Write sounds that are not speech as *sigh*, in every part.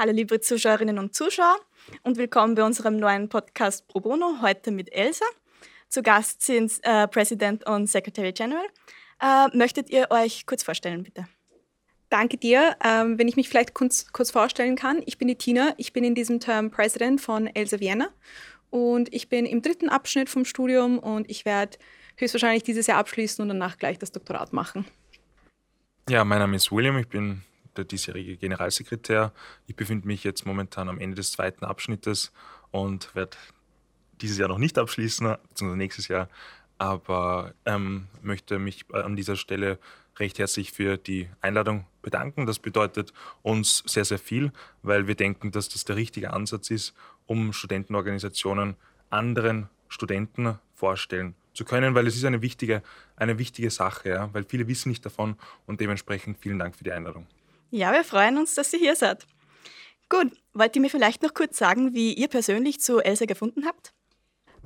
Hallo liebe Zuschauerinnen und Zuschauer und willkommen bei unserem neuen Podcast Pro Bono, heute mit Elsa. Zu Gast sind äh, President und Secretary General. Äh, möchtet ihr euch kurz vorstellen, bitte? Danke dir. Ähm, wenn ich mich vielleicht kurz, kurz, vorstellen kann, ich bin die Tina, ich bin in diesem Term President von Elsa Vienna und ich bin im dritten Abschnitt vom Studium und ich werde höchstwahrscheinlich dieses Jahr abschließen und danach gleich das Doktorat machen. Ja, mein Name ist William, ich bin der diesjährige Generalsekretär. Ich befinde mich jetzt momentan am Ende des zweiten Abschnittes und werde dieses Jahr noch nicht abschließen, beziehungsweise nächstes Jahr, aber ähm, möchte mich an dieser Stelle recht herzlich für die Einladung bedanken. Das bedeutet uns sehr, sehr viel, weil wir denken, dass das der richtige Ansatz ist, um Studentenorganisationen anderen Studenten vorstellen zu können, weil es ist eine wichtige, eine wichtige Sache, ja, weil viele wissen nicht davon und dementsprechend vielen Dank für die Einladung. Ja, wir freuen uns, dass ihr hier seid. Gut, wollt ihr mir vielleicht noch kurz sagen, wie ihr persönlich zu Elsa gefunden habt?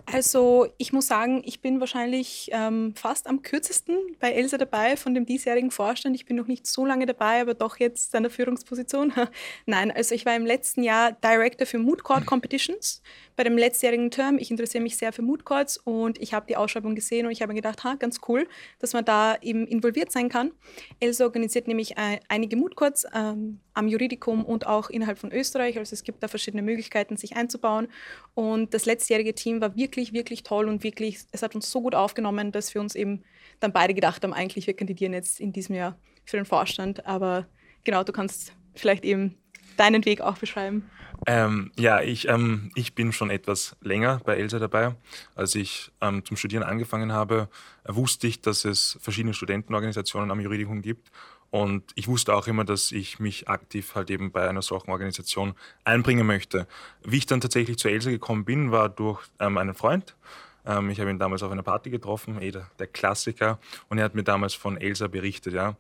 Also ich muss sagen, ich bin wahrscheinlich ähm, fast am kürzesten bei Elsa dabei von dem diesjährigen Vorstand. Ich bin noch nicht so lange dabei, aber doch jetzt in der Führungsposition. *laughs* Nein, also ich war im letzten Jahr Director für Mood Court Competitions bei dem letztjährigen Term. Ich interessiere mich sehr für Mood Courts und ich habe die Ausschreibung gesehen und ich habe mir gedacht, ha, ganz cool, dass man da eben involviert sein kann. Elsa organisiert nämlich äh, einige Mood Courts ähm, am Juridikum und auch innerhalb von Österreich. Also es gibt da verschiedene Möglichkeiten, sich einzubauen. Und das letztjährige Team war wirklich, wirklich toll und wirklich, es hat uns so gut aufgenommen, dass wir uns eben dann beide gedacht haben, eigentlich, wir kandidieren jetzt in diesem Jahr für den Vorstand. Aber genau, du kannst vielleicht eben deinen Weg auch beschreiben. Ähm, ja, ich, ähm, ich bin schon etwas länger bei Elsa dabei. Als ich ähm, zum Studieren angefangen habe, wusste ich, dass es verschiedene Studentenorganisationen am Juridikum gibt. Und ich wusste auch immer, dass ich mich aktiv halt eben bei einer solchen Organisation einbringen möchte. Wie ich dann tatsächlich zu Elsa gekommen bin, war durch ähm, einen Freund. Ähm, ich habe ihn damals auf einer Party getroffen, eh der, der, Klassiker. Und er hat mir damals von Elsa berichtet. Ja.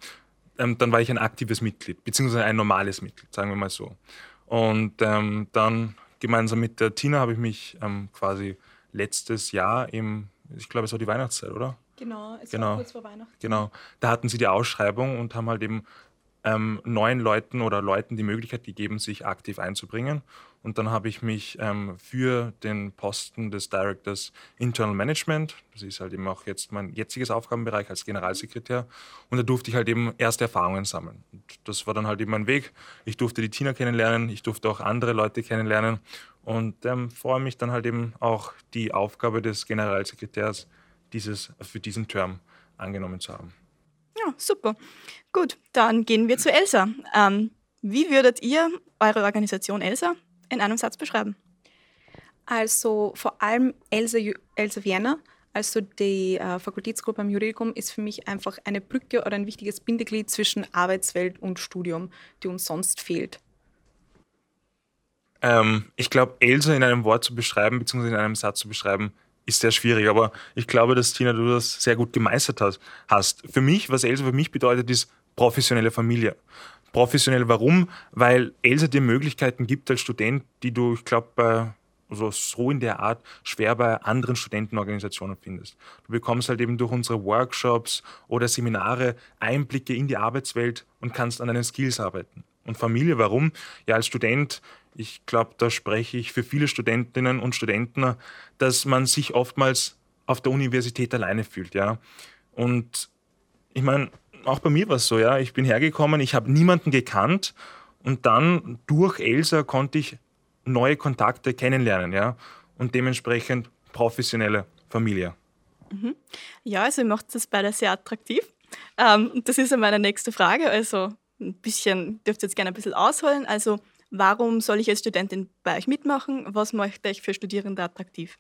Ähm, dann war ich ein aktives Mitglied, beziehungsweise ein normales Mitglied, sagen wir mal so. Und ähm, dann gemeinsam mit der Tina habe ich mich ähm, quasi letztes Jahr im, ich glaube, es war die Weihnachtszeit, oder? Genau, es genau. war kurz vor Weihnachten. Genau, da hatten sie die Ausschreibung und haben halt eben ähm, neuen Leuten oder Leuten die Möglichkeit gegeben, sich aktiv einzubringen. Und dann habe ich mich ähm, für den Posten des Directors Internal Management, das ist halt eben auch jetzt mein jetziges Aufgabenbereich als Generalsekretär, und da durfte ich halt eben erste Erfahrungen sammeln. Und das war dann halt eben mein Weg. Ich durfte die Tina kennenlernen, ich durfte auch andere Leute kennenlernen und ähm, freue mich dann halt eben auch die Aufgabe des Generalsekretärs dieses, für diesen Term angenommen zu haben. Ja, super. Gut, dann gehen wir zu Elsa. Ähm, wie würdet ihr eure Organisation Elsa in einem Satz beschreiben? Also vor allem Elsa, Elsa Vienna, also die äh, Fakultätsgruppe am Juridikum, ist für mich einfach eine Brücke oder ein wichtiges Bindeglied zwischen Arbeitswelt und Studium, die uns sonst fehlt. Ähm, ich glaube, Elsa in einem Wort zu beschreiben, beziehungsweise in einem Satz zu beschreiben, ist sehr schwierig, aber ich glaube, dass Tina, du das sehr gut gemeistert hast. Für mich, was Elsa für mich bedeutet, ist professionelle Familie. Professionell warum? Weil Elsa dir Möglichkeiten gibt als Student, die du, ich glaube, also so in der Art schwer bei anderen Studentenorganisationen findest. Du bekommst halt eben durch unsere Workshops oder Seminare Einblicke in die Arbeitswelt und kannst an deinen Skills arbeiten. Und Familie, warum? Ja, als Student ich glaube, da spreche ich für viele Studentinnen und Studenten, dass man sich oftmals auf der Universität alleine fühlt, ja. Und ich meine, auch bei mir war es so, ja. Ich bin hergekommen, ich habe niemanden gekannt und dann durch Elsa konnte ich neue Kontakte kennenlernen, ja. Und dementsprechend professionelle Familie. Mhm. Ja, also ihr macht das beide sehr attraktiv. Ähm, das ist meine nächste Frage. Also ein bisschen, dürft ihr jetzt gerne ein bisschen ausholen. Also Warum soll ich als Studentin bei euch mitmachen? Was macht euch für Studierende attraktiv?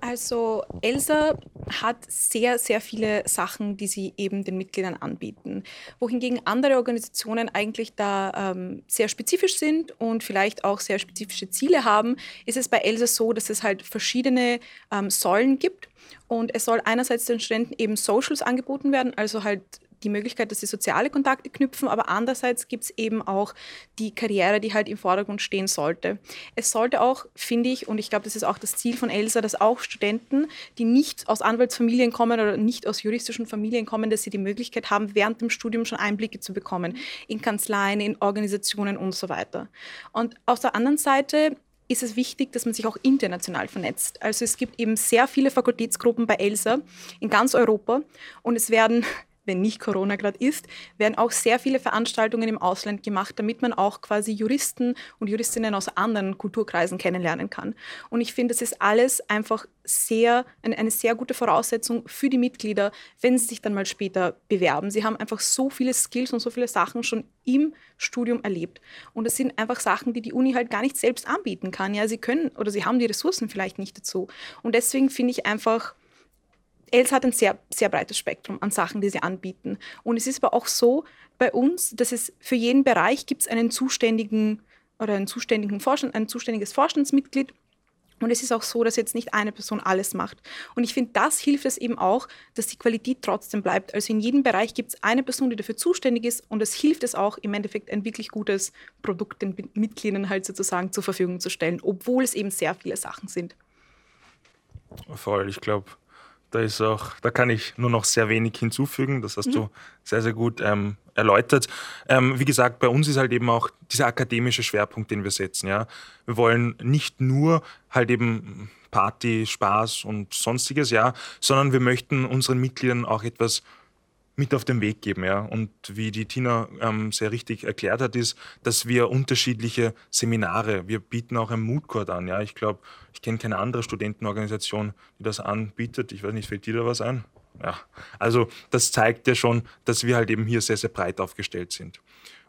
Also Elsa hat sehr, sehr viele Sachen, die sie eben den Mitgliedern anbieten. Wohingegen andere Organisationen eigentlich da ähm, sehr spezifisch sind und vielleicht auch sehr spezifische Ziele haben, ist es bei Elsa so, dass es halt verschiedene ähm, Säulen gibt. Und es soll einerseits den Studenten eben Socials angeboten werden, also halt die Möglichkeit, dass sie soziale Kontakte knüpfen, aber andererseits gibt es eben auch die Karriere, die halt im Vordergrund stehen sollte. Es sollte auch, finde ich, und ich glaube, das ist auch das Ziel von Elsa, dass auch Studenten, die nicht aus Anwaltsfamilien kommen oder nicht aus juristischen Familien kommen, dass sie die Möglichkeit haben, während dem Studium schon Einblicke zu bekommen in Kanzleien, in Organisationen und so weiter. Und auf der anderen Seite ist es wichtig, dass man sich auch international vernetzt. Also es gibt eben sehr viele Fakultätsgruppen bei ELSA in ganz Europa und es werden wenn nicht Corona gerade ist, werden auch sehr viele Veranstaltungen im Ausland gemacht, damit man auch quasi Juristen und Juristinnen aus anderen Kulturkreisen kennenlernen kann. Und ich finde, das ist alles einfach sehr, eine, sehr gute Voraussetzung für die Mitglieder, wenn sie sich dann mal später bewerben. Sie haben einfach so viele Skills und so viele Sachen schon im Studium erlebt. Und das sind einfach Sachen, die die Uni halt gar nicht selbst anbieten kann. Ja, sie können oder sie haben die Ressourcen vielleicht nicht dazu. Und deswegen finde ich einfach, Els hat ein sehr, sehr breites Spektrum an Sachen, die sie anbieten. Und es ist aber auch so bei uns, dass es für jeden Bereich gibt es einen zuständigen oder einen zuständigen Vorstand, ein zuständiges Vorstandsmitglied. Und es ist auch so, dass jetzt nicht eine Person alles macht. Und ich finde, das hilft es eben auch, dass die Qualität trotzdem bleibt. Also in jedem Bereich gibt es eine Person, die dafür zuständig ist. Und es hilft es auch, im Endeffekt ein wirklich gutes Produkt den Mitgliedern halt sozusagen zur Verfügung zu stellen, obwohl es eben sehr viele Sachen sind. Voll, ich glaube, da ist auch, da kann ich nur noch sehr wenig hinzufügen. Das hast mhm. du sehr, sehr gut ähm, erläutert. Ähm, wie gesagt, bei uns ist halt eben auch dieser akademische Schwerpunkt, den wir setzen. Ja, wir wollen nicht nur halt eben Party, Spaß und sonstiges, ja, sondern wir möchten unseren Mitgliedern auch etwas mit auf den Weg geben. Ja? Und wie die Tina ähm, sehr richtig erklärt hat, ist, dass wir unterschiedliche Seminare, wir bieten auch ein Moodcourt an. Ja? Ich glaube, ich kenne keine andere Studentenorganisation, die das anbietet. Ich weiß nicht, fällt dir da was ein? Ja, also das zeigt ja schon, dass wir halt eben hier sehr, sehr breit aufgestellt sind.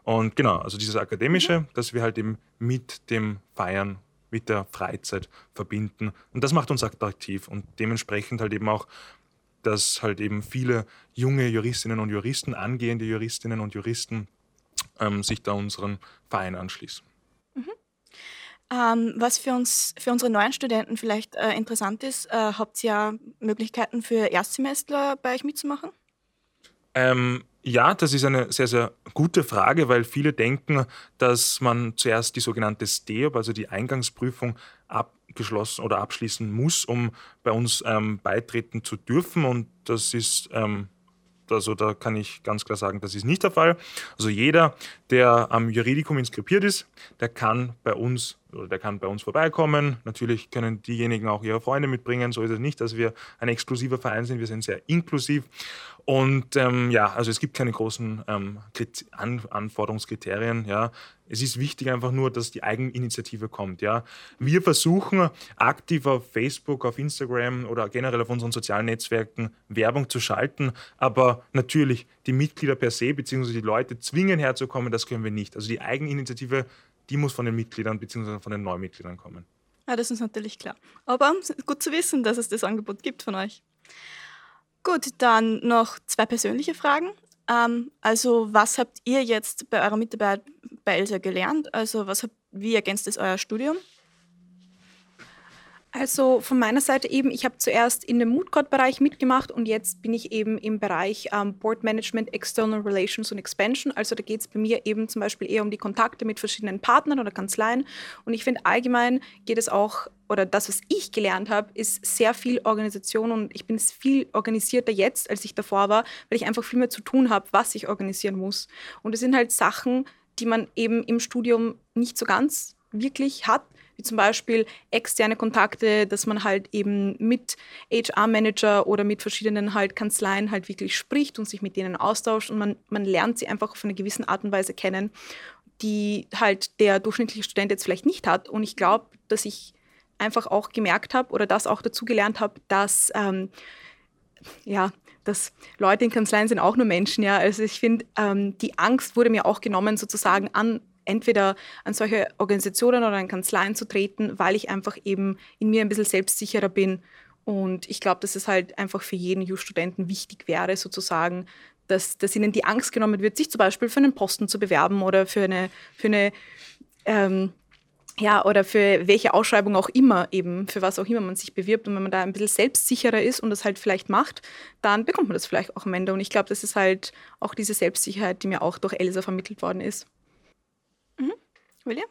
Und genau, also dieses Akademische, dass wir halt eben mit dem Feiern, mit der Freizeit verbinden. Und das macht uns attraktiv und dementsprechend halt eben auch dass halt eben viele junge Juristinnen und Juristen, angehende Juristinnen und Juristen ähm, sich da unseren Verein anschließen. Mhm. Ähm, was für uns, für unsere neuen Studenten vielleicht äh, interessant ist, äh, habt ihr ja Möglichkeiten für Erstsemestler bei euch mitzumachen? Ähm, ja, das ist eine sehr, sehr gute Frage, weil viele denken, dass man zuerst die sogenannte STEOP, also die Eingangsprüfung, abgeschlossen oder abschließen muss, um bei uns ähm, beitreten zu dürfen. Und das ist, ähm, also da kann ich ganz klar sagen, das ist nicht der Fall. Also jeder, der am Juridikum inskribiert ist, der kann bei uns oder der kann bei uns vorbeikommen. Natürlich können diejenigen auch ihre Freunde mitbringen. So ist es nicht, dass wir ein exklusiver Verein sind. Wir sind sehr inklusiv. Und ähm, ja, also es gibt keine großen ähm, An Anforderungskriterien. Ja. Es ist wichtig einfach nur, dass die Eigeninitiative kommt. Ja. Wir versuchen aktiv auf Facebook, auf Instagram oder generell auf unseren sozialen Netzwerken Werbung zu schalten. Aber natürlich, die Mitglieder per se bzw. die Leute zwingen herzukommen, das können wir nicht. Also die Eigeninitiative die muss von den Mitgliedern bzw. von den Neumitgliedern kommen. Ja, das ist natürlich klar. Aber gut zu wissen, dass es das Angebot gibt von euch. Gut, dann noch zwei persönliche Fragen. Ähm, also, was habt ihr jetzt bei eurer Mitarbeit bei ELSA gelernt? Also, was habt, wie ergänzt es euer Studium? Also von meiner Seite eben, ich habe zuerst in dem Moodcode-Bereich mitgemacht und jetzt bin ich eben im Bereich ähm, Board Management, External Relations und Expansion. Also da geht es bei mir eben zum Beispiel eher um die Kontakte mit verschiedenen Partnern oder Kanzleien. Und ich finde allgemein geht es auch, oder das, was ich gelernt habe, ist sehr viel Organisation und ich bin viel organisierter jetzt, als ich davor war, weil ich einfach viel mehr zu tun habe, was ich organisieren muss. Und es sind halt Sachen, die man eben im Studium nicht so ganz wirklich hat wie zum Beispiel externe Kontakte, dass man halt eben mit HR-Manager oder mit verschiedenen halt Kanzleien halt wirklich spricht und sich mit denen austauscht und man, man lernt sie einfach auf eine gewisse Art und Weise kennen, die halt der durchschnittliche Student jetzt vielleicht nicht hat. Und ich glaube, dass ich einfach auch gemerkt habe oder das auch dazu gelernt habe, dass ähm, ja, dass Leute in Kanzleien sind auch nur Menschen, ja. Also ich finde, ähm, die Angst wurde mir auch genommen, sozusagen an entweder an solche Organisationen oder an Kanzleien zu treten, weil ich einfach eben in mir ein bisschen selbstsicherer bin. Und ich glaube, dass es halt einfach für jeden Just-Studenten wichtig wäre, sozusagen, dass, dass ihnen die Angst genommen wird, sich zum Beispiel für einen Posten zu bewerben oder für eine, für eine ähm, ja, oder für welche Ausschreibung auch immer eben, für was auch immer man sich bewirbt. Und wenn man da ein bisschen selbstsicherer ist und das halt vielleicht macht, dann bekommt man das vielleicht auch am Ende. Und ich glaube, das ist halt auch diese Selbstsicherheit, die mir auch durch Elsa vermittelt worden ist. William?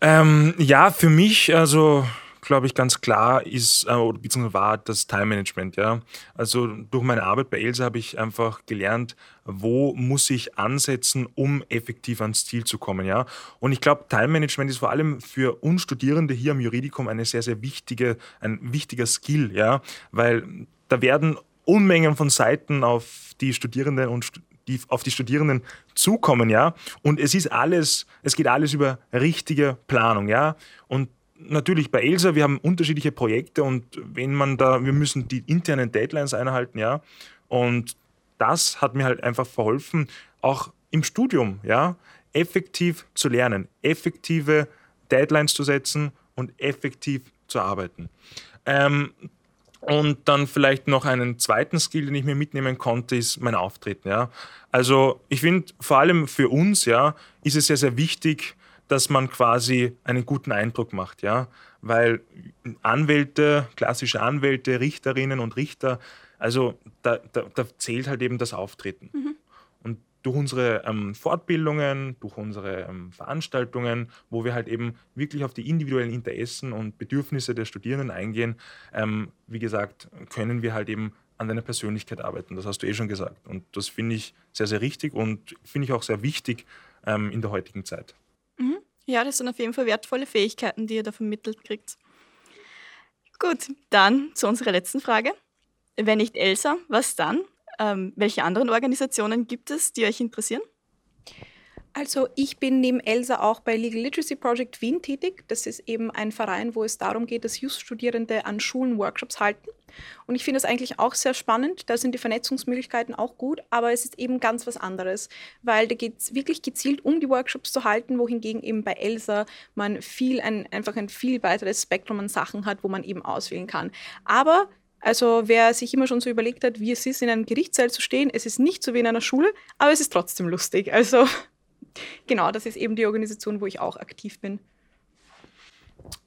Ähm, ja, für mich, also glaube ich, ganz klar ist, äh, beziehungsweise war das Time Management. Ja? Also durch meine Arbeit bei Elsa habe ich einfach gelernt, wo muss ich ansetzen, um effektiv ans Ziel zu kommen. Ja? Und ich glaube, Time Management ist vor allem für uns Studierende hier am Juridikum eine sehr, sehr wichtige, ein wichtiger Skill, ja? weil da werden Unmengen von Seiten auf die Studierenden und die auf die Studierenden zukommen, ja. Und es ist alles, es geht alles über richtige Planung, ja. Und natürlich bei Elsa, wir haben unterschiedliche Projekte und wenn man da, wir müssen die internen Deadlines einhalten, ja. Und das hat mir halt einfach verholfen, auch im Studium, ja, effektiv zu lernen, effektive Deadlines zu setzen und effektiv zu arbeiten. Ähm, und dann vielleicht noch einen zweiten Skill, den ich mir mitnehmen konnte, ist mein Auftreten. Ja. Also ich finde, vor allem für uns ja, ist es sehr, sehr wichtig, dass man quasi einen guten Eindruck macht, ja, weil Anwälte, klassische Anwälte, Richterinnen und Richter, also da, da, da zählt halt eben das Auftreten. Mhm. Durch unsere ähm, Fortbildungen, durch unsere ähm, Veranstaltungen, wo wir halt eben wirklich auf die individuellen Interessen und Bedürfnisse der Studierenden eingehen, ähm, wie gesagt, können wir halt eben an deiner Persönlichkeit arbeiten. Das hast du eh schon gesagt. Und das finde ich sehr, sehr richtig und finde ich auch sehr wichtig ähm, in der heutigen Zeit. Mhm. Ja, das sind auf jeden Fall wertvolle Fähigkeiten, die ihr da vermittelt kriegt. Gut, dann zu unserer letzten Frage. Wenn nicht Elsa, was dann? Ähm, welche anderen Organisationen gibt es, die euch interessieren? Also ich bin neben Elsa auch bei Legal Literacy Project Wien tätig. Das ist eben ein Verein, wo es darum geht, dass Just-Studierende an Schulen Workshops halten. Und ich finde das eigentlich auch sehr spannend. Da sind die Vernetzungsmöglichkeiten auch gut, aber es ist eben ganz was anderes, weil da geht es wirklich gezielt um die Workshops zu halten, wohingegen eben bei Elsa man viel ein, einfach ein viel weiteres Spektrum an Sachen hat, wo man eben auswählen kann. Aber also wer sich immer schon so überlegt hat, wie es ist, in einem Gerichtssaal zu stehen, es ist nicht so wie in einer Schule, aber es ist trotzdem lustig. Also *laughs* genau, das ist eben die Organisation, wo ich auch aktiv bin.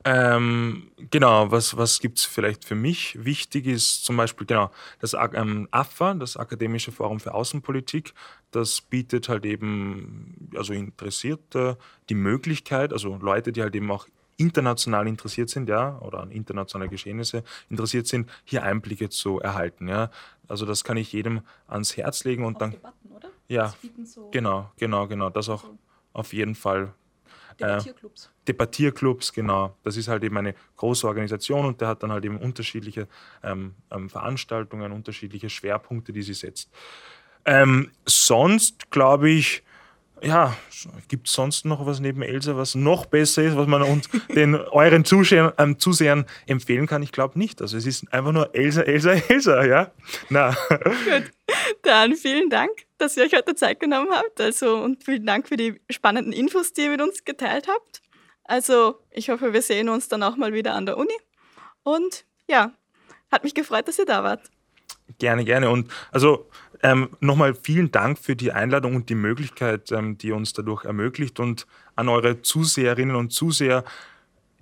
Ähm, genau, was, was gibt es vielleicht für mich? Wichtig ist zum Beispiel genau das ähm, AFA, das Akademische Forum für Außenpolitik. Das bietet halt eben, also Interessierte die Möglichkeit, also Leute, die halt eben auch international interessiert sind, ja, oder an internationale Geschehnisse interessiert sind, hier Einblicke zu erhalten, ja. Also das kann ich jedem ans Herz legen und auch dann. Debatten, oder? Ja, so genau, genau, genau. Das auch so auf jeden Fall. Äh, Debattierclubs. Äh, Debattierclubs, genau. Das ist halt eben eine große Organisation und der hat dann halt eben unterschiedliche ähm, ähm, Veranstaltungen, unterschiedliche Schwerpunkte, die sie setzt. Ähm, sonst glaube ich, ja, gibt es sonst noch was neben Elsa, was noch besser ist, was man uns *laughs* den euren Zuschauern, ähm, Zusehern empfehlen kann? Ich glaube nicht. Also es ist einfach nur Elsa, Elsa, *laughs* Elsa, ja? Na. Gut, dann vielen Dank, dass ihr euch heute Zeit genommen habt. Also und vielen Dank für die spannenden Infos, die ihr mit uns geteilt habt. Also ich hoffe, wir sehen uns dann auch mal wieder an der Uni. Und ja, hat mich gefreut, dass ihr da wart. Gerne, gerne. Und also ähm, nochmal vielen Dank für die Einladung und die Möglichkeit, ähm, die uns dadurch ermöglicht. Und an eure Zuseherinnen und Zuseher,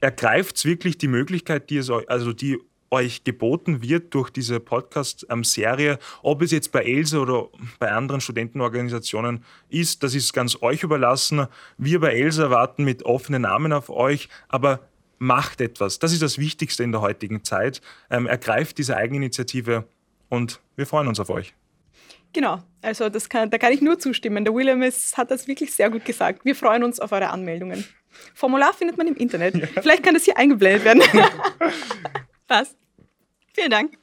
ergreift wirklich die Möglichkeit, die, es, also die euch geboten wird durch diese Podcast-Serie, ob es jetzt bei Else oder bei anderen Studentenorganisationen ist, das ist ganz euch überlassen. Wir bei Else warten mit offenen Namen auf euch, aber macht etwas. Das ist das Wichtigste in der heutigen Zeit. Ähm, ergreift diese Eigeninitiative und wir freuen uns auf euch. Genau, also das kann, da kann ich nur zustimmen. Der William ist, hat das wirklich sehr gut gesagt. Wir freuen uns auf eure Anmeldungen. Formular findet man im Internet. *laughs* Ja. Vielleicht kann das hier eingeblendet werden. *laughs* Passt. Vielen Dank.